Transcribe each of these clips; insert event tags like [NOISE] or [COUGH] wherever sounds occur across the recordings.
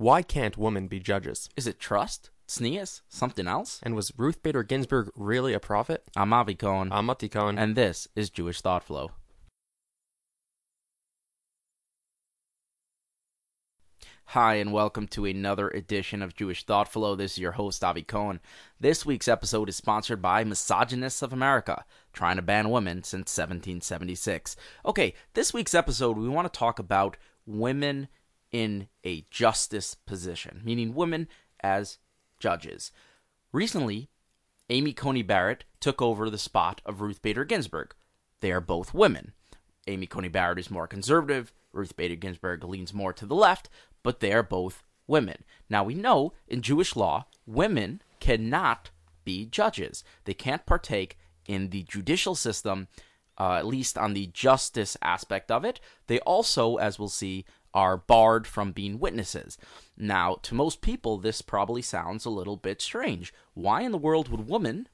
Why can't women be judges? Is it trust? Sneas? Something else? And was Ruth Bader Ginsburg really a prophet? I'm Avi Cohen, I'm Mati Cohen. and this is Jewish Thought Flow. Hi, and welcome to another edition of Jewish Thought Flow. This is your host, Avi Cohen. This week's episode is sponsored by Misogynists of America, trying to ban women since 1776. Okay, this week's episode, we want to talk about women in a justice position, meaning women as judges. Recently, Amy Coney Barrett took over the spot of Ruth Bader Ginsburg. They are both women. Amy Coney Barrett is more conservative, Ruth Bader Ginsburg leans more to the left, but they are both women. Now, we know in Jewish law, women cannot be judges, they can't partake in the judicial system. Uh, at least on the justice aspect of it. They also, as we'll see, are barred from being witnesses. Now, to most people, this probably sounds a little bit strange. Why in the world would women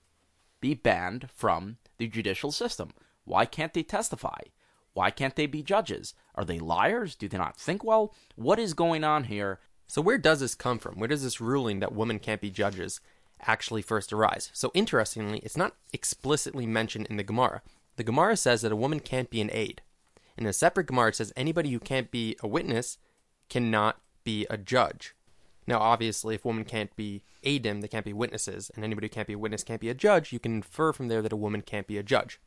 be banned from the judicial system? Why can't they testify? Why can't they be judges? Are they liars? Do they not think well? What is going on here? So, where does this come from? Where does this ruling that women can't be judges actually first arise? So, interestingly, it's not explicitly mentioned in the Gemara. The Gemara says that a woman can't be an aide. In a separate Gemara, it says anybody who can't be a witness cannot be a judge. Now, obviously, if women can't be aidim, they can't be witnesses, and anybody who can't be a witness can't be a judge, you can infer from there that a woman can't be a judge.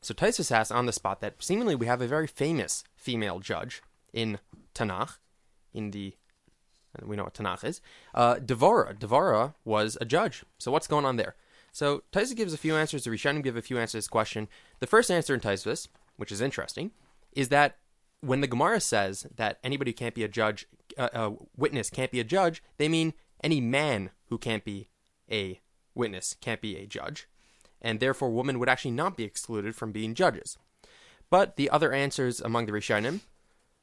So Tosfos asks on the spot that seemingly we have a very famous female judge in Tanakh, in the we know what Tanakh is. Uh, Devora, was a judge. So what's going on there? So Tosfos gives a few answers. The Rishonim give a few answers to this question. The first answer in Tosfos, which is interesting, is that when the Gemara says that anybody who can't be a judge, uh, a witness can't be a judge, they mean any man who can't be a witness can't be a judge, and therefore women would actually not be excluded from being judges. But the other answers among the Rishonim,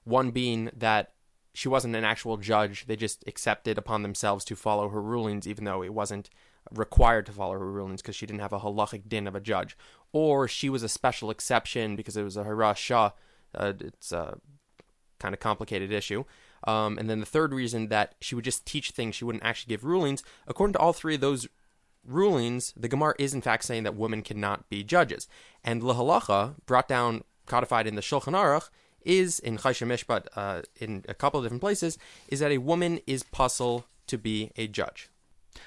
one being that she wasn't an actual judge, they just accepted upon themselves to follow her rulings, even though it wasn't required to follow her rulings because she didn't have a halachic din of a judge, or she was a special exception because it was a harasha. Uh, it's a kind of complicated issue. Um, and then the third reason that she would just teach things, she wouldn't actually give rulings. According to all three of those rulings, the Gemara is in fact saying that women cannot be judges. And Lahalacha, brought down, codified in the Shulchan Aruch, is in Choshen Mishpat, uh, in a couple of different places, is that a woman is pasul to be a judge.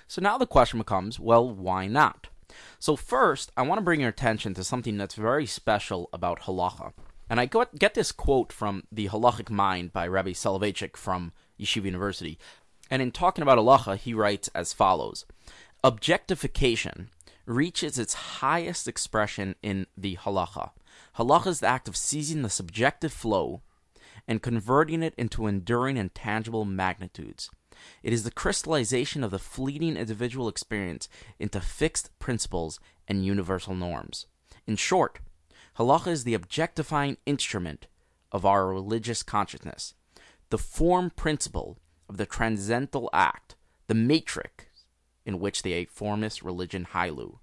So now the question becomes well, why not? So, first, I want to bring your attention to something that's very special about halacha. And I get this quote from The Halachic Mind by Rabbi Soloveitchik from Yeshiva University. And in talking about halacha, he writes as follows Objectification reaches its highest expression in the halacha. Halacha is the act of seizing the subjective flow and converting it into enduring and tangible magnitudes. It is the crystallization of the fleeting individual experience into fixed principles and universal norms. In short, halacha is the objectifying instrument of our religious consciousness, the form principle of the transcendental act, the matrix in which the formist religion Hailu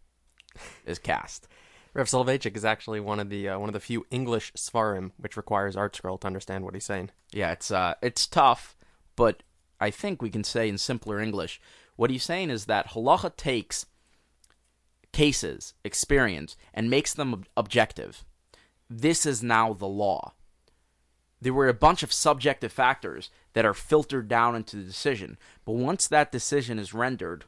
is cast. Rev Soloveitchik is actually one of the uh, one of the few English svarim which requires ArtScroll to understand what he's saying. Yeah, it's uh, it's tough, but I think we can say in simpler English, what he's saying is that halacha takes cases, experience, and makes them ob- objective. This is now the law. There were a bunch of subjective factors that are filtered down into the decision, but once that decision is rendered,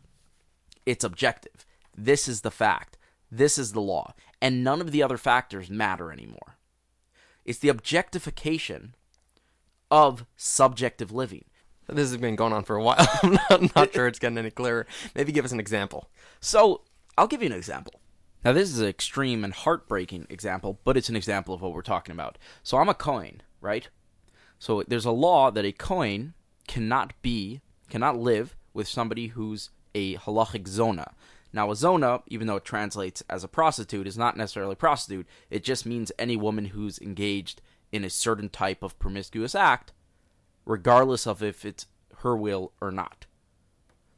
it's objective. This is the fact. This is the law. And none of the other factors matter anymore. It's the objectification of subjective living. This has been going on for a while. [LAUGHS] I'm not, not sure it's getting any clearer. Maybe give us an example. So, I'll give you an example. Now, this is an extreme and heartbreaking example, but it's an example of what we're talking about. So, I'm a Kohen, right? So, there's a law that a Kohen cannot be, cannot live with somebody who's a halachic zona. Now, a zona, even though it translates as a prostitute, is not necessarily prostitute. It just means any woman who's engaged in a certain type of promiscuous act, regardless of if it's her will or not.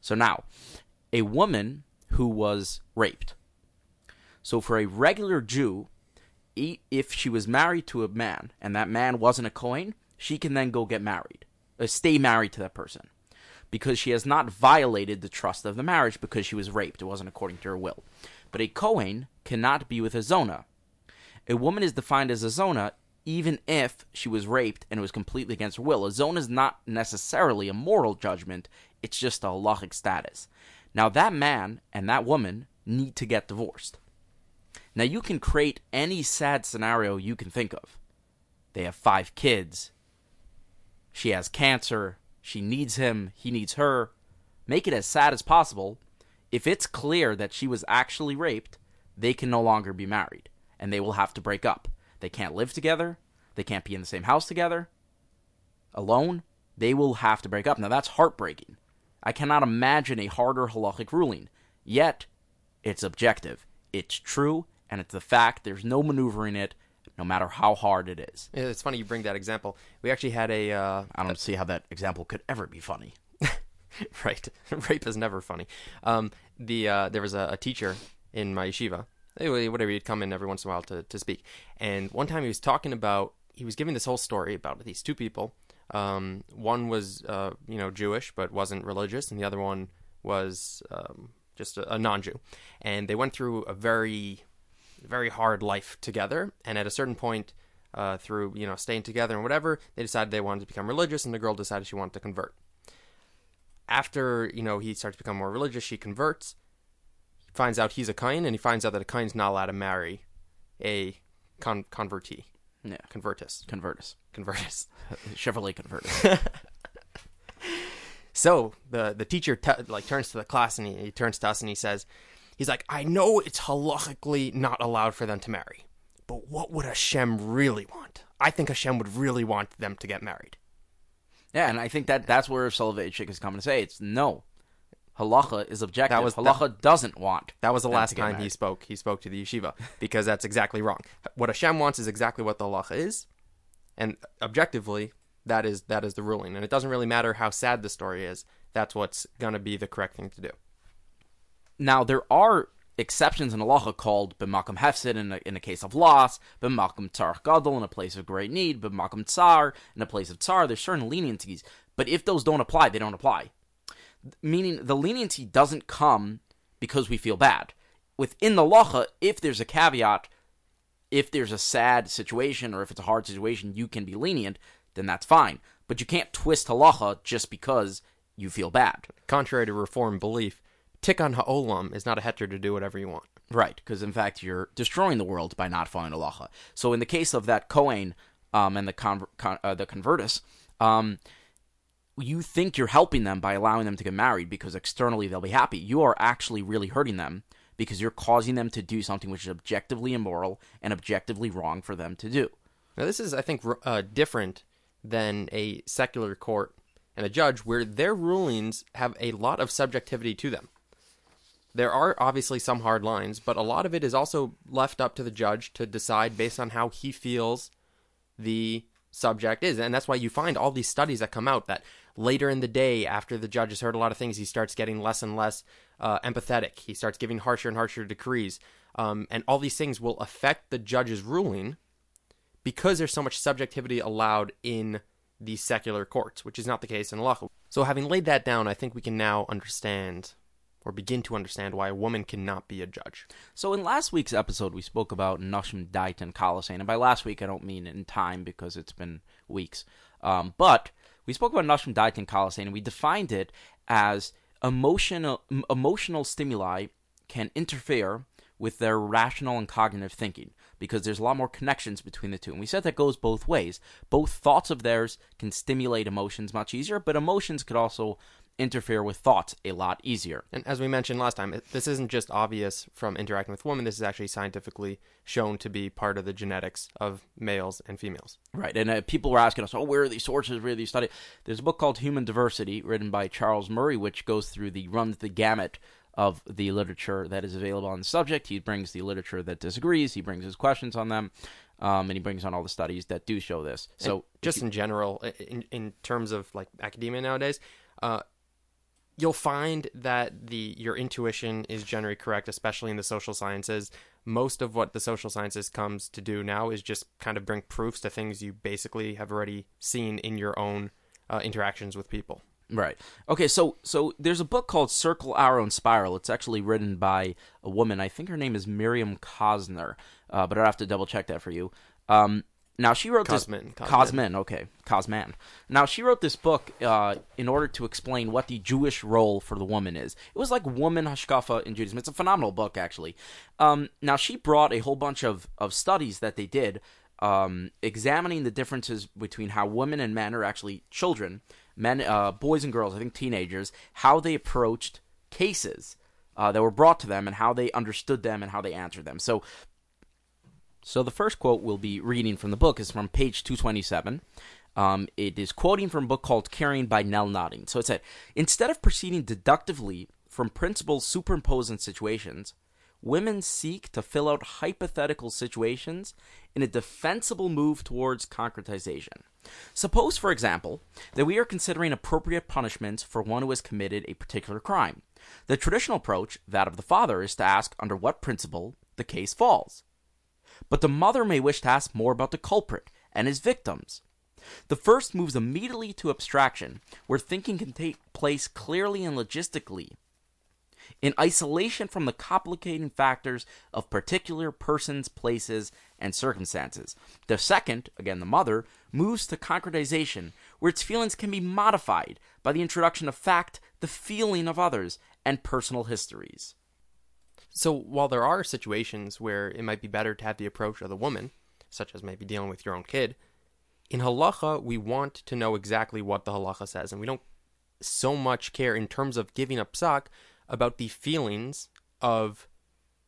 So now, a woman who was raped. So for a regular Jew, if she was married to a man and that man wasn't a Kohen, she can then go get married. uh, stay married to that person because she has not violated the trust of the marriage because she was raped. It wasn't according to her will. But a Kohen cannot be with a Zona. A woman is defined as a Zona even if she was raped and it was completely against her will. A Zona is not necessarily a moral judgment, it's just a halachic status. Now, that man and that woman need to get divorced. Now, you can create any sad scenario you can think of. They have five kids. She has cancer. She needs him. He needs her. Make it as sad as possible. If it's clear that she was actually raped, they can no longer be married and they will have to break up. They can't live together. They can't be in the same house together. Alone, they will have to break up. Now, that's heartbreaking. I cannot imagine a harder halachic ruling. Yet, it's objective. It's true, and it's the fact. There's no maneuvering it, no matter how hard it is. It's funny you bring that example. We actually had a uh, I don't see how that example could ever be funny. [LAUGHS] right. [LAUGHS] Rape is never funny. Um, the uh, there was a, a teacher in my yeshiva. Whatever, he'd come in every once in a while to, to speak. And one time he was talking about, he was giving this whole story about these two people. Um, one was, uh, you know, Jewish but wasn't religious, and the other one was um, just a, a non-Jew. And they went through a very, very hard life together. And at a certain point, uh, through you know staying together and whatever, they decided they wanted to become religious, and the girl decided she wanted to convert after you know he starts to become more religious, she converts. Finds out he's a Kohen, and he finds out that a Kohen's not allowed to marry a con- convertee, Yeah. convertus, Convertus. convertus. [LAUGHS] Chevrolet Convertus. [LAUGHS] So the the teacher t- like turns to the class and he, he turns to us and he says, he's like, I know it's halachically not allowed for them to marry, but what would Hashem really want? I think Hashem would really want them to get married. yeah, and I think that that's where Soloveitchik is coming to say it's no. Halacha is objective. That was- Halacha doesn't want. That was the last time he spoke. He spoke to the yeshiva because that's exactly wrong. What Hashem wants is exactly what the halacha is, and objectively, that is that is the ruling. And it doesn't really matter how sad the story is. That's what's gonna be the correct thing to do. Now there are exceptions in halacha called b'makom hefsed in a, in a case of loss, b'makom tzar gadol in a place of great need, b'makom tsar in a place of tsar. There's certain leniencies, but if those don't apply, they don't apply. Meaning the leniency doesn't come because we feel bad. Within the halacha, if there's a caveat, if there's a sad situation or if it's a hard situation, you can be lenient, then that's fine. But you can't twist halacha just because you feel bad. Contrary to Reform belief, tikkun ha'olam is not a heter to do whatever you want. Right, because in fact you're destroying the world by not following halacha. So in the case of that Kohen um, and the conver- con- uh, the convertus, um, you think you're helping them by allowing them to get married because externally they'll be happy. You are actually really hurting them because you're causing them to do something which is objectively immoral and objectively wrong for them to do. Now, this is, I think, uh, different than a secular court and a judge, where their rulings have a lot of subjectivity to them. There are obviously some hard lines, but a lot of it is also left up to the judge to decide based on how he feels the subject is. And that's why you find all these studies that come out that later in the day, after the judge has heard a lot of things, he starts getting less and less uh, empathetic. He starts giving harsher and harsher decrees. Um, and all these things will affect the judge's ruling because there's so much subjectivity allowed in the secular courts, which is not the case in halacha. So, having laid that down, I think we can now understand or begin to understand why a woman cannot be a judge. So in last week's episode, we spoke about Nashim Dait and Coliseum. And by last week, I don't mean in time because it's been weeks. Um, but we spoke about Dait and Coliseum, and we defined it as emotional emotional stimuli can interfere with their rational and cognitive thinking because there's a lot more connections between the two. And we said that goes both ways. Both thoughts of theirs can stimulate emotions much easier, but emotions could also interfere with thoughts a lot easier. And as we mentioned last time, this isn't just obvious from interacting with women. This is actually scientifically shown to be part of the genetics of males and females. Right, and uh, people were asking us, "Oh, where are these sources? Where are these studies?" There's a book called Human Diversity, written by Charles Murray, which goes through the runs the gamut of the literature that is available on the subject. He brings the literature that disagrees, he brings his questions on them, um, and he brings on all the studies that do show this. So, just in general, in in terms of like academia nowadays, uh, you'll find that the your intuition is generally correct, especially in the social sciences. Most of what the social sciences comes to do now is just kind of bring proofs to things you basically have already seen in your own uh, interactions with people. Right. Okay. So so there's a book called Circle, Arrow, and Spiral. It's actually written by a woman. I think her name is Miriam Cosner, uh, but I'd have to double check that for you. Um, now she wrote Kosman, this Kosman. Kosman. Okay, Kosman. Now she wrote this book uh, in order to explain what the Jewish role for the woman is. It was like woman hashkafa in Judaism. It's a phenomenal book, actually. Um, now she brought a whole bunch of of studies that they did, um, examining the differences between how women and men are actually children, men, uh, boys and girls. I think teenagers, how they approached cases. Uh, that were brought to them and how they understood them and how they answered them. So so the first quote we'll be reading from the book is from page 227. Um, it is quoting from a book called Caring by Nel Nodding. So it said, instead of proceeding deductively from principles superimposed in situations, women seek to fill out hypothetical situations in a defensible move towards concretization. Suppose, for example, that we are considering appropriate punishments for one who has committed a particular crime. The traditional approach, that of the father, is to ask under what principle the case falls but the mother may wish to ask more about the culprit and his victims. The first moves immediately to abstraction, where thinking can take place clearly and logistically, in isolation from the complicating factors of particular persons, places, and circumstances. The second, again the mother, moves to concretization, where its feelings can be modified by the introduction of fact, the feeling of others, and personal histories. So while there are situations where it might be better to have the approach of the woman, such as maybe dealing with your own kid, in halacha we want to know exactly what the halacha says, and we don't so much care in terms of giving a psak about the feelings of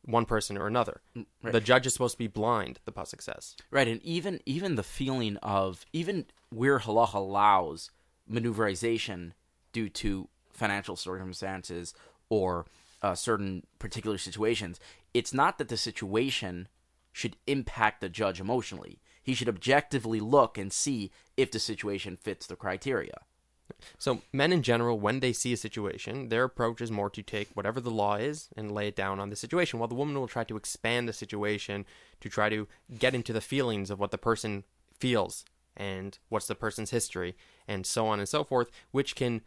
one person or another. Mm, right. The judge is supposed to be blind. The pasuk says. Right, and even even the feeling of even where halacha allows maneuverization due to financial circumstances or uh, certain particular situations, it's not that the situation should impact the judge emotionally. He should objectively look and see if the situation fits the criteria. So men in general, when they see a situation, their approach is more to take whatever the law is and lay it down on the situation, while the woman will try to expand the situation to try to get into the feelings of what the person feels and what's the person's history and so on and so forth, which can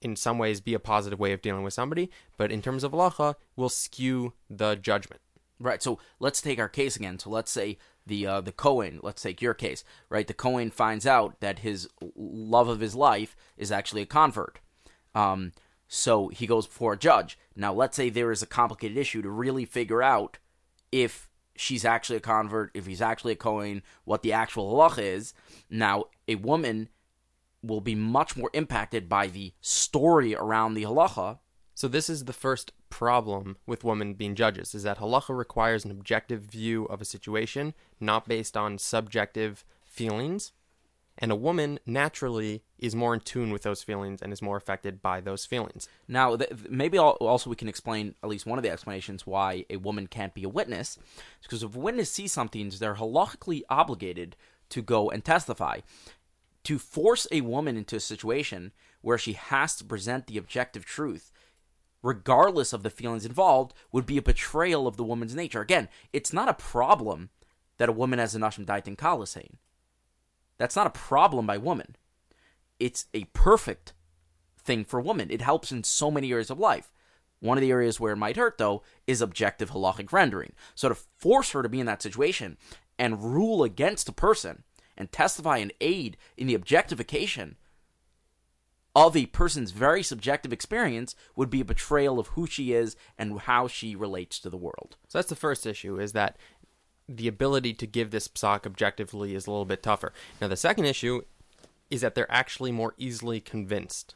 in some ways be a positive way of dealing with somebody, but in terms of halacha, will skew the judgment. Right. So let's take our case again. So let's say the uh, the Cohen. Let's take your case. Right. The Cohen finds out that his love of his life is actually a convert. Um, so he goes before a judge. Now let's say there is a complicated issue to really figure out if she's actually a convert, if he's actually a Cohen, what the actual halacha is. Now a woman will be much more impacted by the story around the halacha. So this is the first problem with women being judges is that halacha requires an objective view of a situation, not based on subjective feelings. And a woman naturally is more in tune with those feelings and is more affected by those feelings. Now, th- maybe al- also we can explain at least one of the explanations why a woman can't be a witness. Because if a witness sees something, they're halachically obligated to go and testify. To force a woman into a situation where she has to present the objective truth, regardless of the feelings involved, would be a betrayal of the woman's nature. Again, it's not a problem that a woman has a nashim daitin kalasein. That's not a problem by woman. It's a perfect thing for women. It helps in so many areas of life. One of the areas where it might hurt, though, is objective halachic rendering. So to force her to be in that situation and rule against a person and testify and aid in the objectification of a person's very subjective experience would be a betrayal of who she is and how she relates to the world. So that's the first issue is that the ability to give this psak objectively is a little bit tougher. Now the second issue is that they're actually more easily convinced.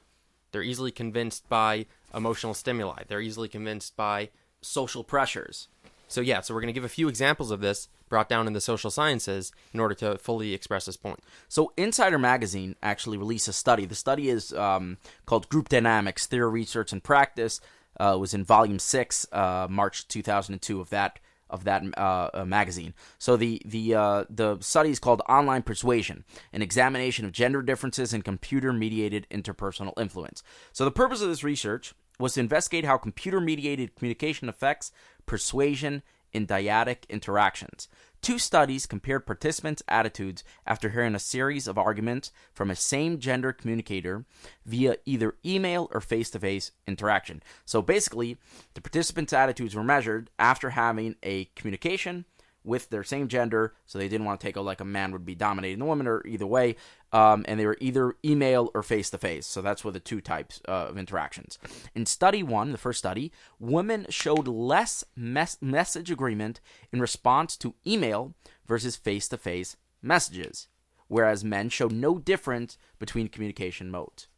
They're easily convinced by emotional stimuli. They're easily convinced by Social pressures. so yeah, so we're going to give a few examples of this brought down in the social sciences in order to fully express this point. So, Insider Magazine actually released a study. The study is um, called Group Dynamics Theory, Research, and Practice. Uh, was in Volume Six, uh, March 2002 of that of that uh, uh, magazine. So the the uh, the study is called Online Persuasion: An Examination of Gender Differences in Computer-Mediated Interpersonal Influence. So the purpose of this research was to investigate how computer-mediated communication affects persuasion in dyadic interactions. Two studies compared participants' attitudes after hearing a series of arguments from a same gender communicator via either email or face to face interaction. So basically, the participants' attitudes were measured after having a communication with their same gender, so they didn't want to take a like a man would be dominating the woman, or either way, um, and they were either email or face to face. So that's what the two types uh, of interactions. In study one, the first study, women showed less mes- message agreement in response to email versus face to face messages, whereas men showed no difference between communication modes.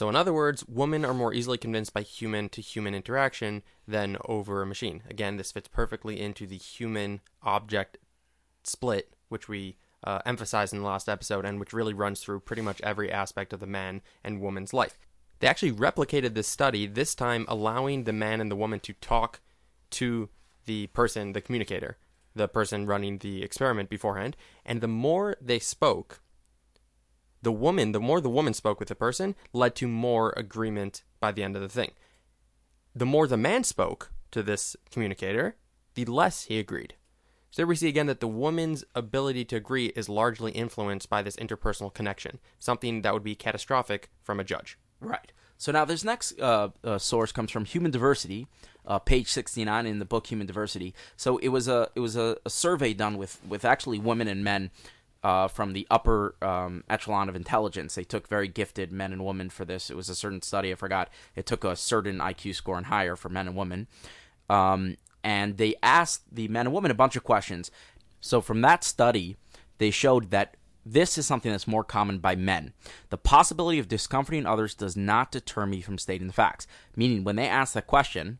So, in other words, women are more easily convinced by human to human interaction than over a machine. Again, this fits perfectly into the human object split, which we uh, emphasized in the last episode and which really runs through pretty much every aspect of the man and woman's life. They actually replicated this study, this time allowing the man and the woman to talk to the person, the communicator, the person running the experiment beforehand. And the more they spoke, the woman, the more the woman spoke with the person, led to more agreement by the end of the thing. The more the man spoke to this communicator, the less he agreed. So there we see again that the woman's ability to agree is largely influenced by this interpersonal connection, something that would be catastrophic from a judge. Right. So now this next uh, uh, source comes from Human Diversity, uh, page sixty nine in the book Human Diversity. So it was a it was a, a survey done with with actually women and men uh, from the upper um, echelon of intelligence. They took very gifted men and women for this. It was a certain study. I forgot. It took a certain IQ score and higher for men and women. Um, and they asked the men and women a bunch of questions. So from that study, they showed that this is something that's more common by men. The possibility of discomforting others does not deter me from stating the facts. Meaning, when they asked that question,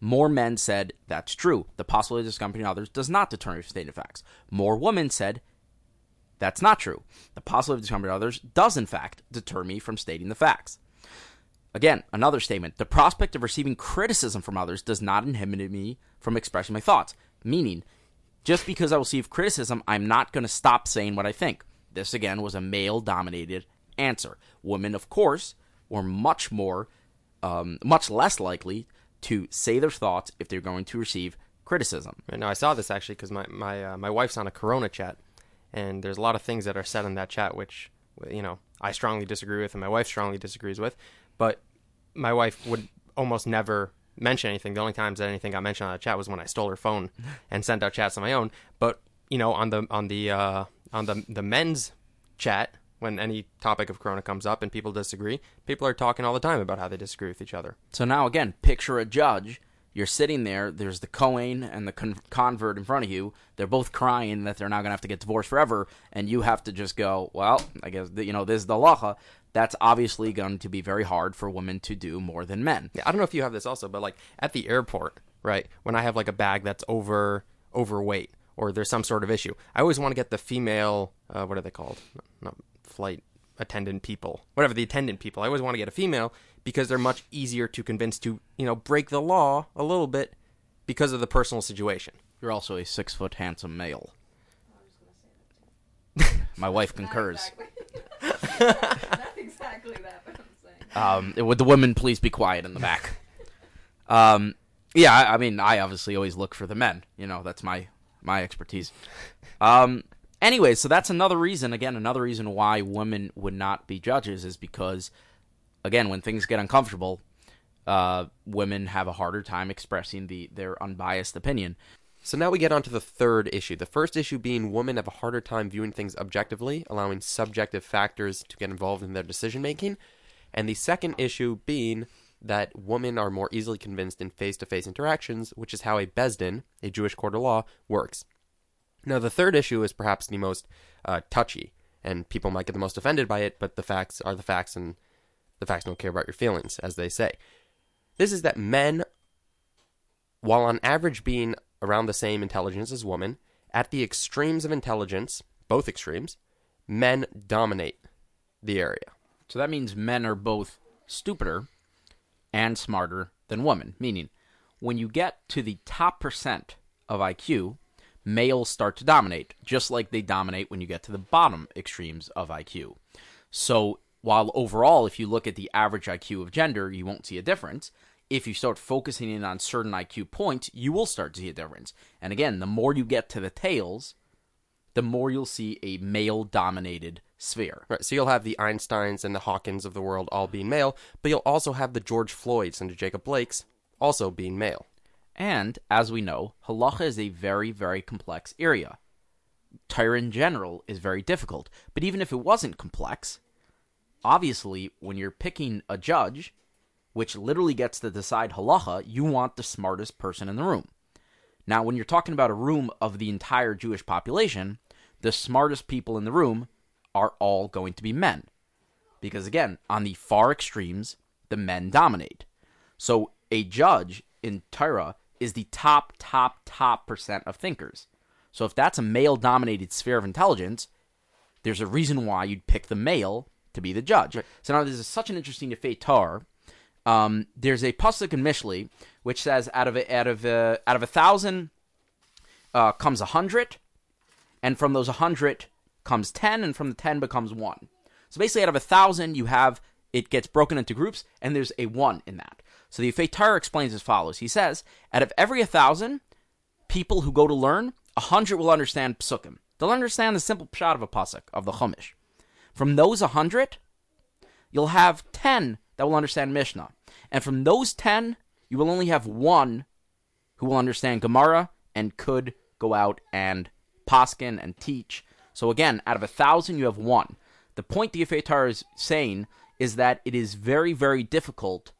more men said that's true. The possibility of discomforting others does not deter me from stating the facts. More women said that's not true. The possibility of discomforting others does, in fact, deter me from stating the facts. Again, another statement. The prospect of receiving criticism from others does not inhibit me from expressing my thoughts. Meaning, just because I receive criticism, I'm not going to stop saying what I think. This, again, was a male dominated answer. Women, of course, were much more, um, much less likely to say their thoughts if they're going to receive criticism. Right now, I saw this actually because my my uh, my wife's on a Corona chat, and there's a lot of things that are said in that chat which you know I strongly disagree with, and my wife strongly disagrees with. But my wife would almost never mention anything. The only times that anything got mentioned on the chat was when I stole her phone [LAUGHS] and sent out chats on my own. But you know, on the on the uh, on the the men's chat, when any topic of Corona comes up and people disagree, people are talking all the time about how they disagree with each other. So now again, picture a judge. You're sitting there. There's the Cohen and the con- convert in front of you. They're both crying that they're not going to have to get divorced forever, and you have to just go. Well, I guess you know this is the lacha. That's obviously going to be very hard for women to do more than men. Yeah, I don't know if you have this also, but like at the airport, right? When I have like a bag that's over overweight or there's some sort of issue, I always want to get the female. Uh, what are they called? Not flight attendant people, whatever the attendant people. I always want to get a female because they're much easier to convince to you know break the law a little bit because of the personal situation. You're also a six foot handsome male. [LAUGHS] My wife concurs. [LAUGHS] Not exactly that, but I'm saying. Um, would the women please be quiet in the back? Um, yeah, I, I mean, I obviously always look for the men. You know, that's my my expertise. Um, anyway, so that's another reason. Again, another reason why women would not be judges is because, again, when things get uncomfortable, uh, women have a harder time expressing the their unbiased opinion. So now we get on to the third issue. The first issue being women have a harder time viewing things objectively, allowing subjective factors to get involved in their decision making. And the second issue being that women are more easily convinced in face to face interactions, which is how a Beis Din, a Jewish court of law, works. Now, the third issue is perhaps the most uh, touchy, and people might get the most offended by it, but the facts are the facts, and the facts don't care about your feelings, as they say. This is that men, while on average being around the same intelligence as women, at the extremes of intelligence, both extremes, men dominate the area. So that means men are both stupider and smarter than women. Meaning, when you get to the top percent of IQ, males start to dominate, just like they dominate when you get to the bottom extremes of IQ. So, while overall, if you look at the average IQ of gender, you won't see a difference, if you start focusing in on certain IQ points, you will start to see a difference. And again, the more you get to the tails, the more you'll see a male dominated sphere. Right, so you'll have the Einsteins and the Hawkings of the world all being male, but you'll also have the George Floyds and the Jacob Blakes also being male. And as we know, halacha is a very, very complex area. Torah in general is very difficult. But even if it wasn't complex, obviously, when you're picking a judge, which literally gets to decide halacha, you want the smartest person in the room. Now, when you're talking about a room of the entire Jewish population, the smartest people in the room are all going to be men. Because again, on the far extremes, the men dominate. So a judge in Torah is the top, top, top percent of thinkers. So if that's a male dominated sphere of intelligence, there's a reason why you'd pick the male to be the judge. So now this is such an interesting debate Tar. Um, there's a pasuk in Mishlei which says out of a, out of a, out of a thousand uh, comes a hundred, and from those a hundred comes ten, and from the ten becomes one. So basically, out of a thousand, you have it gets broken into groups, and there's a one in that. So the Feitar explains as follows. He says, out of every a thousand people who go to learn, a hundred will understand psukim. They'll understand the simple pshat of a pasuk of the Chumash. From those a hundred, you'll have ten that will understand Mishnah, and from those ten, you will only have one who will understand Gemara and could go out and poskin and teach. So again, out of a thousand, you have one. The point the Yefeh Toar is saying is that it is very, very difficult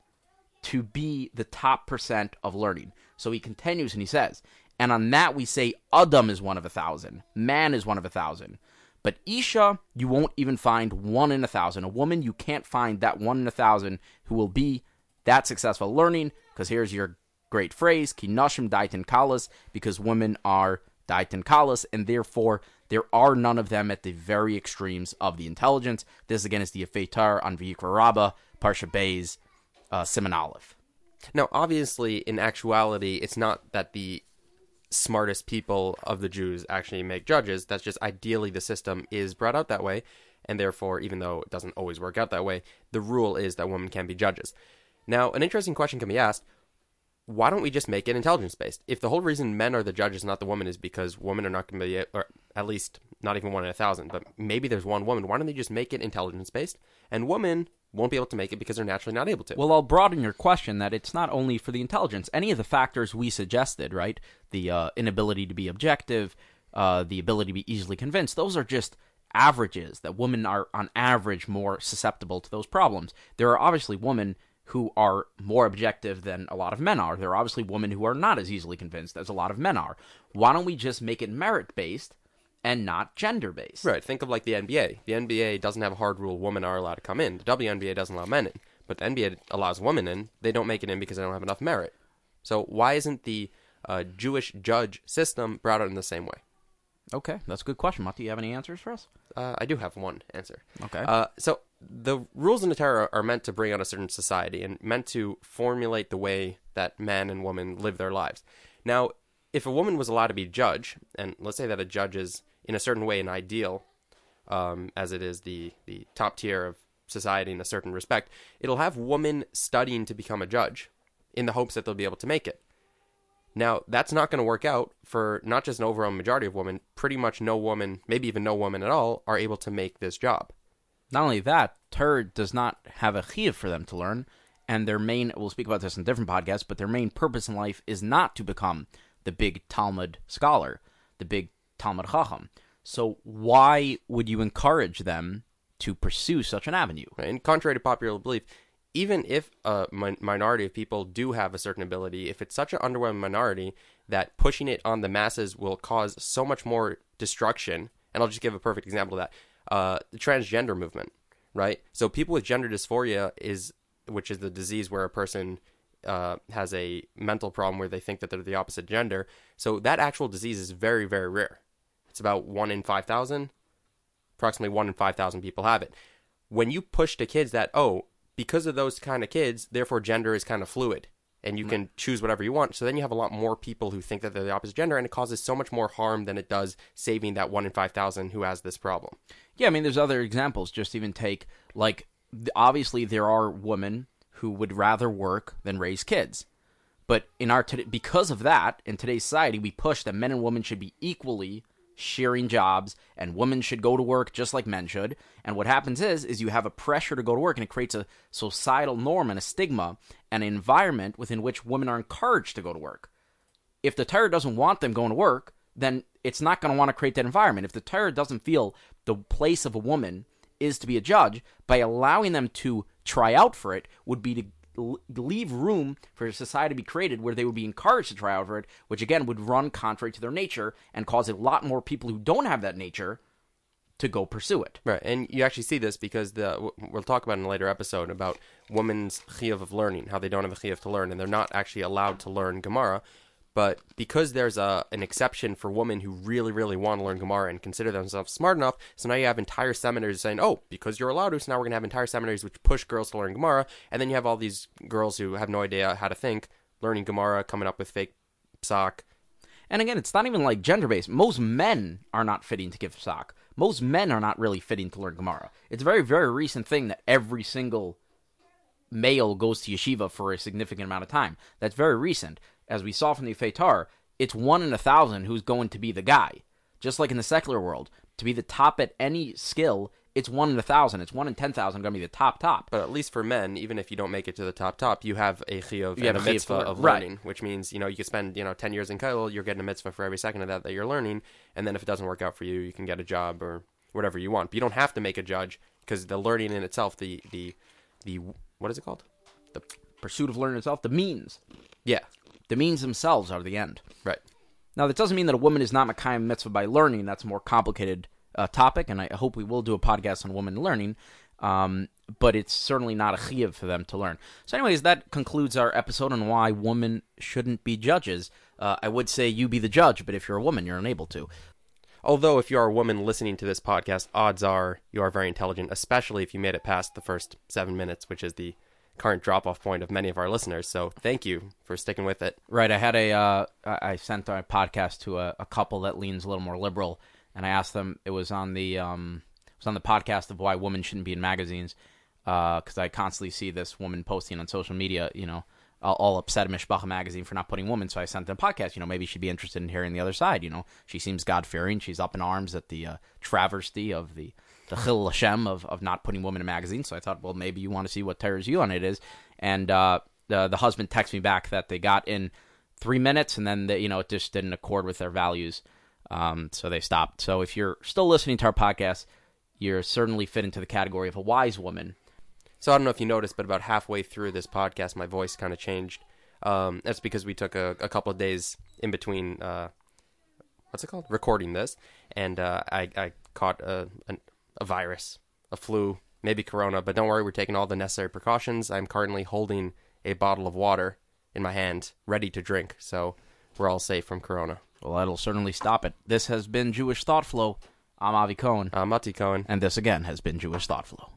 to be the top percent of learning. So he continues and he says, and on that we say Adam is one of a thousand, man is one of a thousand. But Isha, you won't even find one in a thousand. A woman, you can't find that one in a thousand who will be that successful learning. Because here's your great phrase, Kinashim Daitin Kalas, because women are Daitin Kalas, and therefore there are none of them at the very extremes of the intelligence. This again is the Yefeh Toar on Vayikra Rabbah, Parsha Beis, uh, Siman Aleph. Now, obviously, in actuality, it's not that the smartest people of the Jews actually make judges. That's just ideally the system is brought out that way, and therefore, even though it doesn't always work out that way, the rule is that women can be judges. Now, an interesting question can be asked why don't we just make it intelligence based? If the whole reason men are the judges, not the woman, is because women are not going to be, or at least not even one in a thousand, but maybe there's one woman, why don't they just make it intelligence based? And women won't be able to make it because they're naturally not able to. Well, I'll broaden your question that it's not only for the intelligence. Any of the factors we suggested, right? The uh, inability to be objective, uh, the ability to be easily convinced, those are just averages that women are, on average, more susceptible to those problems. There are obviously women who are more objective than a lot of men are. There are obviously women who are not as easily convinced as a lot of men are. Why don't we just make it merit based and not gender based? Right. Think of like the NBA. The NBA doesn't have a hard rule women are allowed to come in. The WNBA doesn't allow men in. But the NBA allows women in. They don't make it in because they don't have enough merit. So why isn't the uh, Jewish judge system brought out in the same way? Okay, that's a good question. Matt, do you have any answers for us? Uh, I do have one answer. Okay. Uh, so the rules in the Torah are meant to bring out a certain society and meant to formulate the way that men and women live their lives. Now, if a woman was allowed to be judge, and let's say that a judge is in a certain way an ideal, um, as it is the the top tier of society in a certain respect, it'll have women studying to become a judge in the hopes that they'll be able to make it. Now, that's not going to work out for not just an overall majority of women. Pretty much no woman, maybe even no woman at all, are able to make this job. Not only that, Tur does not have a chiyuv for them to learn, and their main, we'll speak about this in different podcasts, but their main purpose in life is not to become the big Talmud scholar, the big Talmid Chacham. So why would you encourage them to pursue such an avenue? And contrary to popular belief, even if a mi- minority of people do have a certain ability, if it's such an underwhelming minority that pushing it on the masses will cause so much more destruction, and I'll just give a perfect example of that uh, the transgender movement, right? So people with gender dysphoria is, which is the disease where a person uh, has a mental problem where they think that they're the opposite gender. So that actual disease is very, very rare. It's about one in five thousand. Approximately one in five thousand people have it. When you push to kids that oh, because of those kind of kids, therefore gender is kind of fluid and you can choose whatever you want. So then you have a lot more people who think that they're the opposite gender, and it causes so much more harm than it does saving that one in five thousand who has this problem. Yeah, I mean, there's other examples. Just even take like obviously there are women who would rather work than raise kids. But in our today, because of that, in today's society, we push that men and women should be equally sharing jobs, and women should go to work just like men should. And what happens is, is you have a pressure to go to work, and it creates a societal norm and a stigma and an environment within which women are encouraged to go to work. If the Torah doesn't want them going to work, then it's not going to want to create that environment. If the Torah doesn't feel the place of a woman is to be a judge, by allowing them to try out for it would be to leave room for a society to be created where they would be encouraged to try out for it, which again would run contrary to their nature and cause a lot more people who don't have that nature to go pursue it. Right, and you actually see this because the we'll talk about in a later episode about women's chiyuv of learning, how they don't have a chiyuv to learn, and they're not actually allowed to learn Gemara. But because there's a an exception for women who really, really want to learn Gemara and consider themselves smart enough, so now you have entire seminaries saying, "Oh, because you're allowed to, so now we're gonna have entire seminaries which push girls to learn Gemara," and then you have all these girls who have no idea how to think, learning Gemara, coming up with fake psak. And again, it's not even like gender based. Most men are not fitting to give psak. Most men are not really fitting to learn Gemara. It's a very, very recent thing that every single male goes to yeshiva for a significant amount of time. That's very recent. As we saw from the Feitar, it's one in a thousand who's going to be the guy. Just like in the secular world, to be the top at any skill, it's one in a thousand. It's one in ten thousand going to be the top top. But at least for men, even if you don't make it to the top top, you have a chiyuv You have a mitzvah of Right. learning, which means you know you can spend you know ten years in kollel, you're getting a mitzvah for every second of that that you're learning, and then if it doesn't work out for you, you can get a job or whatever you want. But you don't have to make a judge because the learning in itself, the the the what is it called? The Pursuit of learning itself, the means. yeah, The means themselves are the end. right. Now, that doesn't mean that a woman is not Makayim mitzvah by learning. That's a more complicated uh, topic, and I hope we will do a podcast on women learning. Um, but it's certainly not a chiyuv for them to learn. So, anyways, that concludes our episode on why women shouldn't be judges. Uh, I would say you be the judge, but if you're a woman, you're unable to. Although if you are a woman listening to this podcast, odds are you are very intelligent, especially if you made it past the first seven minutes, which is the current drop off point of many of our listeners. So thank you for sticking with it. Right. I had a. Uh, I sent my podcast to a, a couple that leans a little more liberal, and I asked them. It was on the um, it was on the podcast of why women shouldn't be in magazines, because I constantly see this woman posting on social media. You know, all, upset at Mishpacha magazine for not putting women. So I sent them a podcast. You know, maybe she'd be interested in hearing the other side. You know, she seems God fearing. She's up in arms at the uh, travesty of the the Chil Hashem of, of not putting women in magazines. So I thought, well, maybe you want to see what Torah's you on it is. And uh, the the husband texted me back that they got in three minutes, and then you know it just didn't accord with their values, um, so they stopped. So if you're still listening to our podcast, you're certainly fit into the category of a wise woman. So I don't know if you noticed, but about halfway through this podcast, my voice kind of changed. Um, that's because we took a, a couple of days in between. Uh, what's it called? Recording this, and uh, I, I caught a, a, a virus, a flu, maybe corona. But don't worry, we're taking all the necessary precautions. I'm currently holding a bottle of water in my hand, ready to drink. So we're all safe from corona. Well, that'll certainly stop it. This has been Jewish Thought Flow. I'm Avi Cohen. I'm Mati Cohen. and this again has been Jewish Thought Flow.